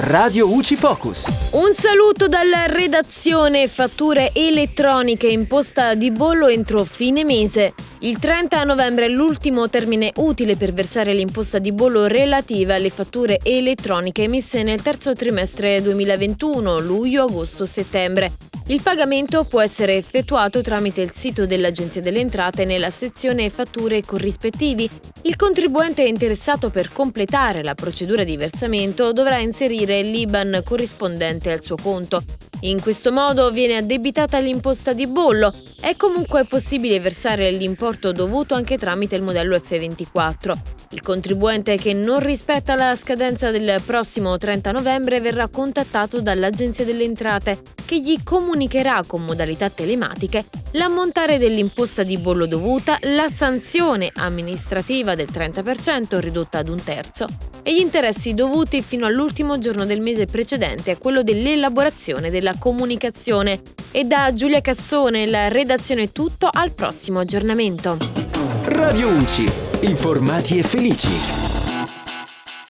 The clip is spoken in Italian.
Radio UCI Focus. Un saluto dalla redazione Fatture elettroniche imposta di bollo entro fine mese. Il 30 novembre è l'ultimo termine utile per versare l'imposta di bollo relativa alle fatture elettroniche emesse nel terzo trimestre 2021, luglio, agosto, settembre. Il pagamento può essere effettuato tramite il sito dell'Agenzia delle Entrate nella sezione fatture corrispettivi. Il contribuente interessato per completare la procedura di versamento dovrà inserire l'IBAN corrispondente al suo conto. In questo modo viene addebitata l'imposta di bollo. È comunque possibile versare l'importo dovuto anche tramite il modello F24. Il contribuente che non rispetta la scadenza del prossimo 30 novembre verrà contattato dall'Agenzia delle Entrate, che gli comunicherà con modalità telematiche l'ammontare dell'imposta di bollo dovuta, la sanzione amministrativa del 30% ridotta ad un terzo e gli interessi dovuti fino all'ultimo giorno del mese precedente a quello dell'elaborazione della comunicazione. E da Giulia Cassone, la redazione tutto, al prossimo aggiornamento. Radio UCI, informati e felici.